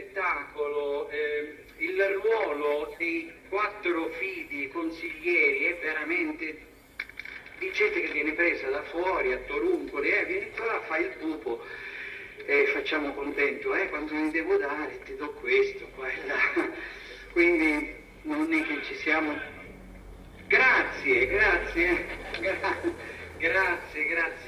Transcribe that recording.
spettacolo, eh, il ruolo dei quattro fidi consiglieri è veramente di gente che viene presa da fuori, a Toruncoli, eh, vieni qua, fai il pupo, eh, facciamo contento, eh, quanto ne devo dare, ti do questo, qua e là. Quindi non è che ci siamo... Grazie, grazie, gra- grazie, grazie.